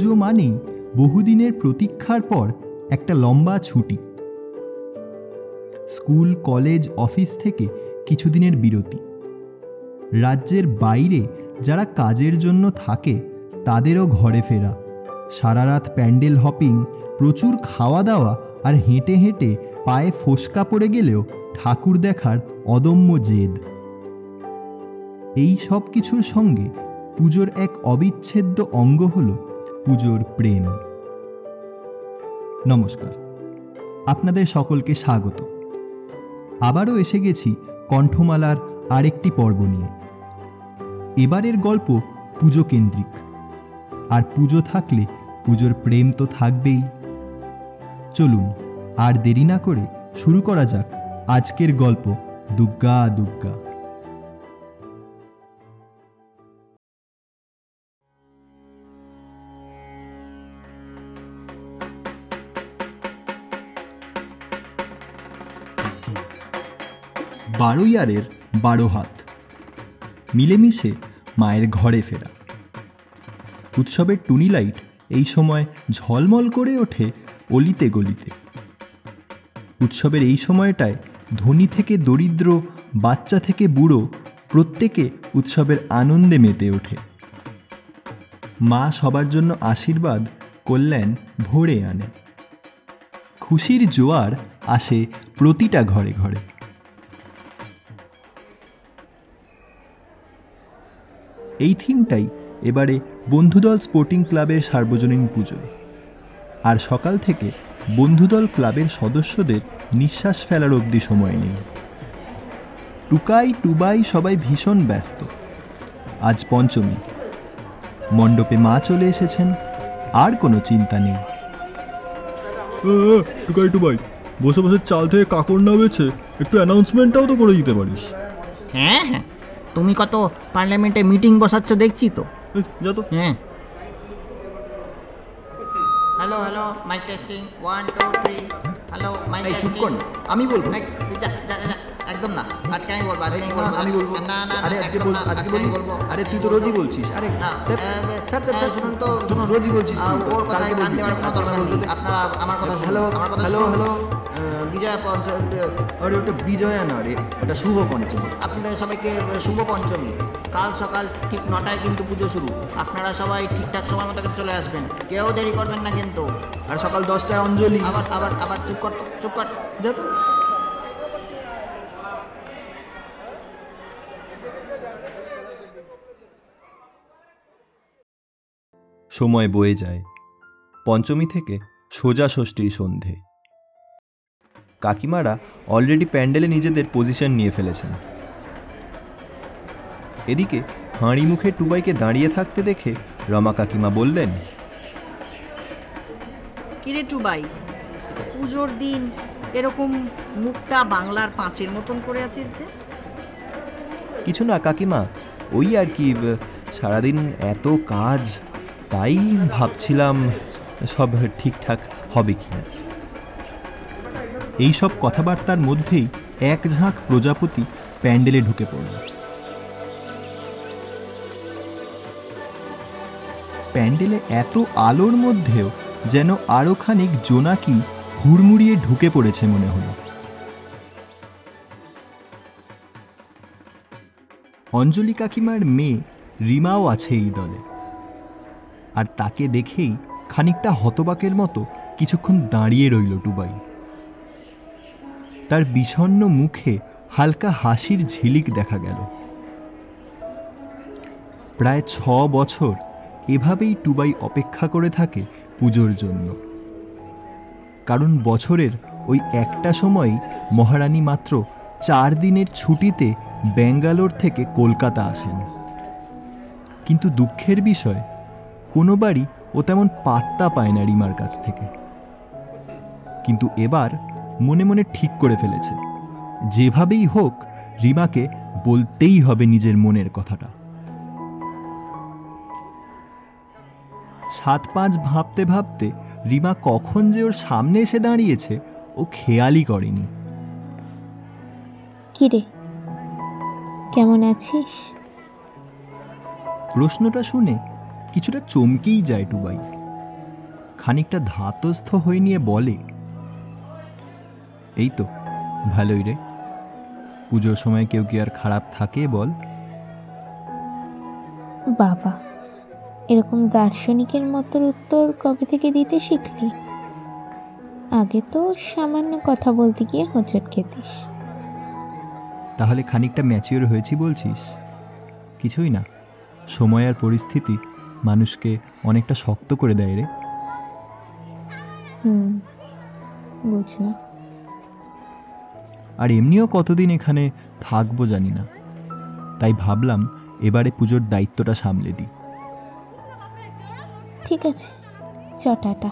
পুজো মানেই বহুদিনের প্রতীক্ষার পর একটা লম্বা ছুটি। স্কুল, কলেজ, অফিস থেকে কিছুদিনের বিরতি। রাজ্যের বাইরে যারা কাজের জন্য থাকে, তাদেরও ঘরে ফেরা। সারা রাত প্যান্ডেল হপিং, প্রচুর খাওয়া দাওয়া আর হেঁটে হেঁটে পায়ে ফোসকা পড়ে গেলেও ঠাকুর দেখার অদম্য জেদ। এই সব কিছুর সঙ্গে পুজোর এক অবিচ্ছেদ্য অঙ্গ হল পুজোর প্রেম। নমস্কার। আপনাদের সকলকে স্বাগত। আবারও এসে গেছি কণ্ঠমালার আরেকটি পর্ব নিয়ে। এবারের গল্প পুজো কেন্দ্রিক আর পুজো থাকলে পুজোর প্রেম তো থাকবেই। চলুন, আর দেরি না করে শুরু করা যাক আজকের গল্প দুগ্গা দুগ্গা। বারো ইয়ারের বারো হাত। মিলেমিশে মায়ের ঘরে ফেরা। উৎসবের টুনি লাইট এই সময় ঝলমল করে ওঠে অলিতে গলিতে। উৎসবের এই সময়টায় ধনী থেকে দরিদ্র, বাচ্চা থেকে বুড়ো প্রত্যেকে উৎসবের আনন্দে মেতে ওঠে। মা সবার জন্য আশীর্বাদ, কল্যাণ ভরে আনে। খুশির জোয়ার আসে প্রতিটা ঘরে ঘরে। এই থিমটাই এবারে বন্ধুদল স্পোর্টিং ক্লাবের সার্বজনীন পুজো আর সকাল থেকে বন্ধুদল ক্লাবের সদস্যদের নিঃশ্বাস ফেলার অবধি সময় নেই টুকাই টুবাই সবাই ভীষণ ব্যস্ত। আজ পঞ্চমী। মণ্ডপে মা চলে এসেছেন আর কোনো চিন্তা নেই। টুকাই টুবাই বসে বসে চাল থেকে কাকড় না বেছে একটু অ্যানাউন্সমেন্টটাও তো করে দিতে পারিস। হ্যাঁ হ্যাঁ। তুমি কত পার্লামেন্টে মিটিং বসাচ্ছ দেখছি তো। হ্যাঁ। Hello hello mike testing one two three hello mike চুপ টেস্টিং না, আমি বলব। একদম না আজকে আমি বলব আজকে আমি বলব। আমি বলব। না না আরে আজকে বল আজকে আমি বলবি। আরে তুই তো রোজই বলছিস। আরে না এ, ছাড় শুনুন তো শুনুন রোজই বলছিস আহ, তুই ওর কথায় কান দেওয়ার কোনো দরকার নেই। আপনারা আমার কথা হ্যালো হ্যালো হ্যালো। আহ, বিজয়া পঞ্চ আরে ওটা বিজয়া না রে ওটা শুভ পঞ্চমী। আপনাদের সবাইকে শুভ পঞ্চমী। কাল সকাল ঠিক নটায় কিন্তু পুজো শুরু। আপনারা সবাই ঠিকঠাক সময় মতো করে চলে আসবেন। কেউ দেরি করবেন না কিন্তু। আর সকাল দশটায় অঞ্জলি। আবার আবার আবার চুপ কর চুপ কর। যা তো। সময় বয়ে যায়। পঞ্চমী থেকে সোজা ষষ্ঠীর সন্ধে। কাকিমারা অলরেডি প্যান্ডেলে নিজেদের পজিশন নিয়ে ফেলেছেন। এদিকে হাঁড়ি মুখে টুবাইকে দাঁড়িয়ে থাকতে দেখে রমা কাকিমা বললেন কিরে টুবাই পুজোর দিন এরকম মুখটা বাংলার পাঁচের মতন করে আছিস যে? কিছু না কাকিমা ওই আর কি সারাদিন এত কাজ তাই ভাবছিলাম সব ঠিকঠাক হবে কি না এইসব কথাবার্তার মধ্যেই এক ঝাঁক প্রজাপতি প্যান্ডেলে ঢুকে পড়ল। প্যান্ডেলে এত আলোর মধ্যেও যেন আরও খানিক জোনাকি হুড়মুড়িয়ে ঢুকে পড়েছে মনে হলো। অঞ্জলি কাকিমার মেয়ে রিমাও আছে এই দলে। আর তাকে দেখেই খানিকটা হতবাকের মতো কিছুক্ষণ দাঁড়িয়ে রইল টুবাই। তার বিষণ্ণ মুখে হালকা হাসির ঝিলিক দেখা গেল। প্রায় ছ বছর এভাবেই টুবাই অপেক্ষা করে থাকে পুজোর জন্য। কারণ বছরের ওই একটা সময়ই মহারানী মাত্র চার দিনের ছুটিতে ব্যাঙ্গালোর থেকে কলকাতা আসেন। কিন্তু দুঃখের বিষয় কোনোবারই ও তেমন পাত্তা পায় না রিমার কাছ থেকে। কিন্তু এবার মনে মনে ঠিক করে ফেলেছে। যেভাবেই হোক রিমাকে বলতেই হবে নিজের মনের কথাটা। সাত পাঁচ ভাবতে ভাবতে রিমা কখন যে ওর সামনে এসে দাঁড়িয়েছে ও খেয়ালই করেনি। কিরে কেমন আছিস? প্রশ্নটা শুনে কিছুটা চমকেই যায় টুবাই। খানিকটা ধাতস্থ হয়ে নিয়ে বলে এই তো ভালোই রে। পুজোর সময় কেউ কি আর খারাপ থাকে বল? বাবা এরকম দার্শনিকের মতো উত্তর কবে থেকে দিতে শিখলি? আগে তো সামান্য কথা বলতে গিয়ে হোঁচট খেতিস। তাহলে খানিকটা ম্যাচিওর হয়েছি বলছিস? কিছুই না সময় আর পরিস্থিতি মানুষকে অনেকটা শক্ত করে দেয় রে। হুম বুঝলাম। আর এমনিও কতদিন এখানে থাকব জানি না। তাই ভাবলাম এবারে পুজোর দায়িত্বটা সামলে দিই। ঠিক আছে চটাটা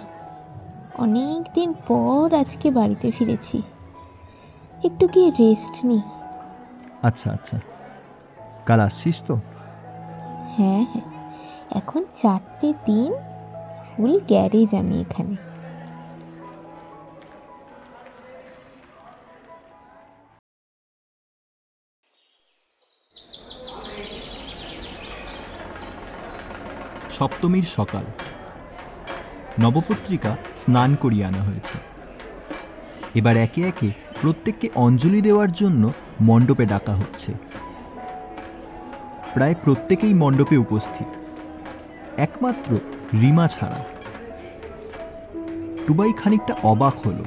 অনেক দিন পর আজকে বাড়িতে ফিরেছি। একটু গিয়ে রেস্ট নিই। আচ্ছা আচ্ছা। কাল আসছিস তো? হ্যাঁ হ্যাঁ। এখন চারটে দিন ফুল গ্যারেজ আমি এখানে। সপ্তমীর সকাল। নবপত্রিকা স্নান করিয়ে আনা হয়েছে। এবার একে একে প্রত্যেককে অঞ্জলি দেওয়ার জন্য মণ্ডপে ডাকা হচ্ছে। প্রায় প্রত্যেকেই মণ্ডপে উপস্থিত। একমাত্র রিমা ছাড়া। টুবাই খানিকটা অবাক হলো।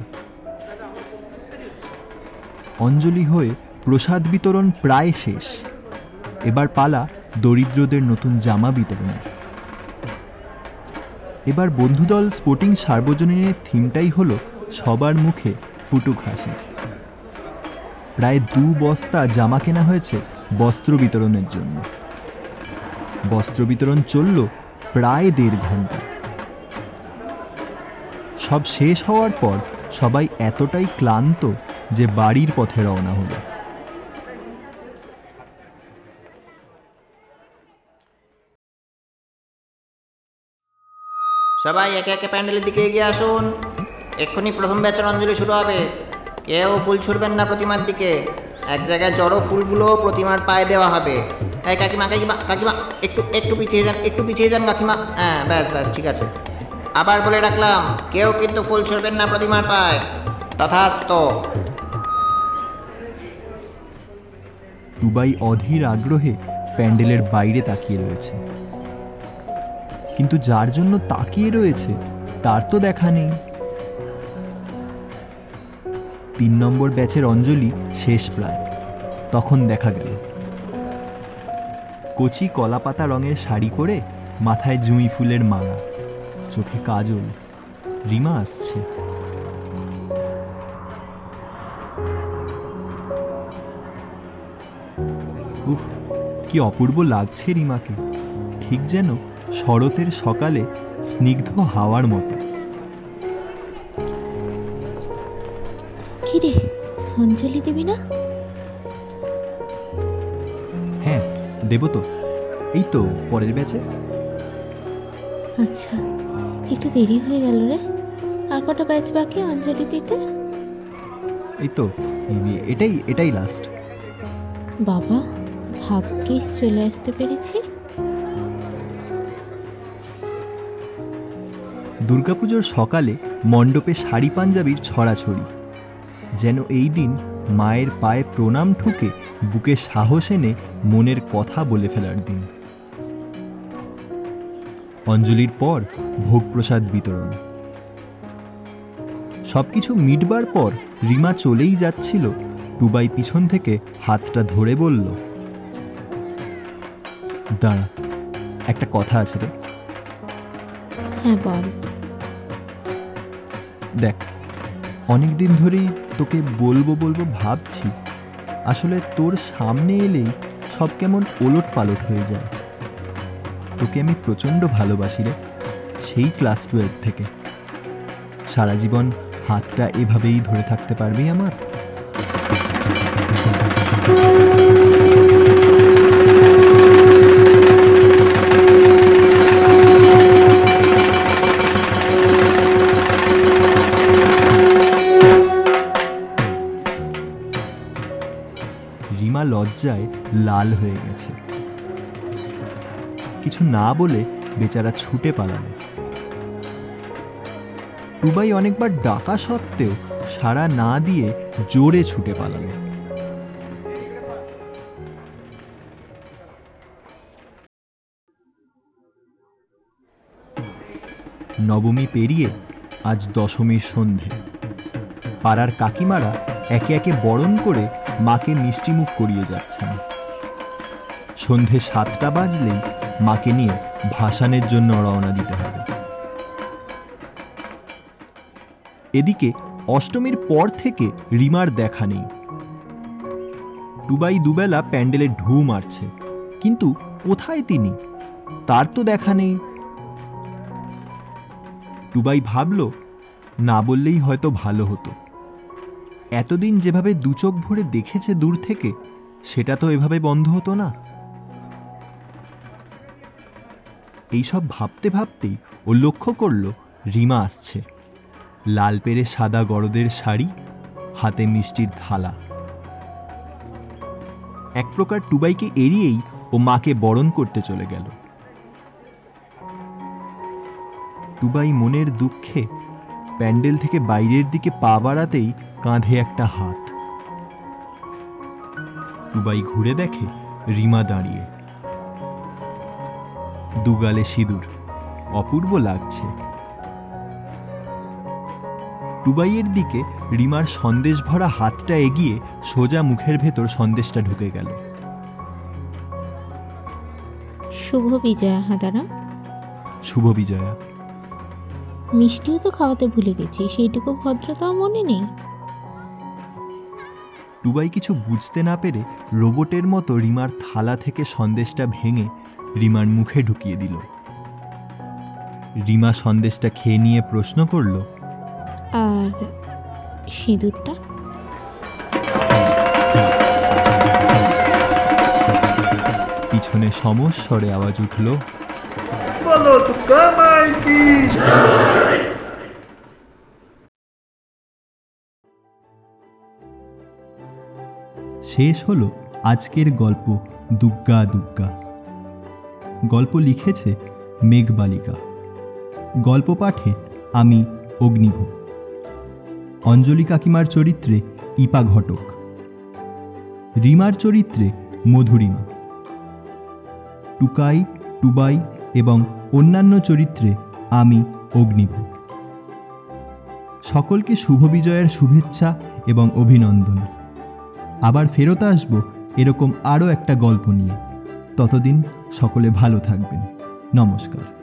অঞ্জলি হয়ে প্রসাদ বিতরণ প্রায় শেষ। এবার পালা দরিদ্রদের নতুন জামা বিতরণের। এবার বন্ধুদল স্পোর্টিং সার্বজনীনের থিমটাই হলো সবার মুখে ফুটুক হাসি। প্রায় দু বস্তা জামা কেনা হয়েছে বস্ত্র বিতরণের জন্য। বস্ত্র বিতরণ চলল প্রায় দেড় ঘণ্টা। সব শেষ হওয়ার পর সবাই এতটাই ক্লান্ত যে বাড়ির পথে রওনা হলো। সবাই একে একে প্যান্ডেলের দিকে এগিয়ে আসুন। এক্ষুনি প্রথম ব্যাচের অঞ্জলি শুরু হবে। কেউ ফুল ছুড়বেন না প্রতিমার দিকে। এক জায়গায় জড়ো ফুলগুলো প্রতিমার পায়ে দেওয়া হবে। এই কাকিমা কাকিমা কাকিমা, একটু একটু পিছিয়ে যান, একটু পিছিয়ে যান কাকিমা। হ্যাঁ ব্যাস ব্যাস, ঠিক আছে। আবার বলে রাখলাম, কেউ কিন্তু ফুল ছুড়বেন না প্রতিমার পায়ে। তথাস্ত। টুবাই অধীর আগ্রহে প্যান্ডেলের বাইরে তাকিয়ে রয়েছে। কিন্তু যার জন্য তাকিয়ে রয়েছে, তার তো দেখা নেই। তিন নম্বর ব্যাচের অঞ্জলি শেষ প্রায়। তখন দেখা গেল। কচি কলাপাতা রঙের শাড়ি পরে মাথায় জুঁই ফুলের মালা, চোখে কাজল, রিমা আসছে। উফ, কি অপূর্ব লাগছে রিমাকে। ঠিক যেন শরতের সকালে স্নিগ্ধ হাওয়ার মতো। কিরে অঞ্জলি দিবি না? হ্যাঁ দেব তো। এই তো পরের ব্যাচে। আচ্ছা একটু দেরি হয়ে গেল রে। আর কটা ব্যাচ বাকি অঞ্জলি দিতে? এই তো এটাই এটাই লাস্ট বাবা ভাগ্যিস চলে আসতে পেরেছি। দুর্গাপুজোর সকালে মণ্ডপে শাড়ি পাঞ্জাবির ছড়াছড়ি। যেন এই দিন মায়ের পায়ে প্রণাম ঠুকে বুকে সাহস এনে মনের কথা বলে ফেলার দিন। অঞ্জলির পর ভোগ প্রসাদ বিতরণ। সবকিছু মিটবার পর রিমা চলেই যাচ্ছিল টুবাই পিছন থেকে হাতটা ধরে বলল, দাঁড়া, একটা কথা আছে রে। হ্যাঁ বল। দেখ অনেক দিন ধরেই তোকে বলব বলব ভাবছি, আসলে তোর সামনে এলেই সব কেমন ওলট পালট হয়ে যায়। তোকে আমি প্রচণ্ড ভালোবাসি রে, সেই ক্লাস টুয়েলভ থেকে। সারা জীবন হাতটা এভাবেই ধরে থাকতে পারবি আমার? লজ্জায় লাল হয়ে গেছে। কিছু না বলে বেচারা ছুটে পালালো। টুবাই অনেকবার ডাকা সত্ত্বেও সাড়া না দিয়ে জোরে ছুটে পালালো। নবমী পেরিয়ে আজ দশমীর সন্ধে। পাড়ার কাকিমারা একে একে বরণ করে মাকে মিষ্টিমুখ করিয়ে যাচ্ছেন। সন্ধে সাতটা বাজলেই মাকে নিয়ে ভাসানের জন্য রওনা দিতে হবে। এদিকে অষ্টমীর পর থেকে রিমার দেখা নেই। টুবাই দুবেলা প্যান্ডেলে ঢু মারছে। কিন্তু কোথায় তিনি? তার তো দেখা নেই। টুবাই ভাবল, না বললেই হয়তো ভালো হতো। এতদিন যেভাবে দুচোখ ভরে দেখেছে দূর থেকে, সেটা তো এভাবে বন্ধ হতো না। এইসব ভাবতে ভাবতেই ও লক্ষ্য করল, রিমা আসছে। লাল পেরে সাদা গরদের শাড়ি, হাতে মিষ্টির থালা। এক প্রকার টুবাইকে এড়িয়েই ও মাকে বরণ করতে চলে গেল। টুবাই মনের দুঃখে প্যান্ডেল থেকে বাইরের দিকে পা বাড়াতেই কাঁধে একটা হাত। টুবাই ঘুরে দেখে রিমা দাঁড়িয়ে। দুগালে সিঁদুর অপূর্ব লাগছে। টুবাইয়ের দিকে রিমার সন্দেশ ভরা হাতটা এগিয়ে সোজা মুখের ভেতর সন্দেশটা ঢুকে গেল। শুভ বিজয়া হাদারাম শুভ বিজয়া। মিষ্টিও তো খাওয়াতে ভুলে গেছি সেইটুকু ভদ্রতাও মনে নেই? টুবাই কিছু বুঝতে না পেরে রোবটের মতো রিমার থালা থেকে সন্দেশটা ভেঙে রিমার মুখে ঢুকিয়ে দিল। রিমা সন্দেশটা খেয়ে নিয়ে প্রশ্ন করল আর সিঁদুরটা? পিছনে সমস্বরে আওয়াজ উঠল বলো তো কামাই কি? শেষ হলো আজকের গল্প দুগ্গা দুগ্গা। গল্প লিখেছে মেঘবালিকা। গল্প পাঠে আমি অগ্নিভ। অঞ্জলি কাকিমার চরিত্রে ইপা ঘটক। রিমার চরিত্রে মধুরিমা। টুকাই, টুবাই এবং অন্যান্য চরিত্রে আমি অগ্নিভ। সকলকে শুভ বিজয়ের শুভেচ্ছা এবং অভিনন্দন। আবার ফেরত আসব এরকম আরও একটা গল্প নিয়ে। ততদিন সকলে ভালো থাকবেন। নমস্কার।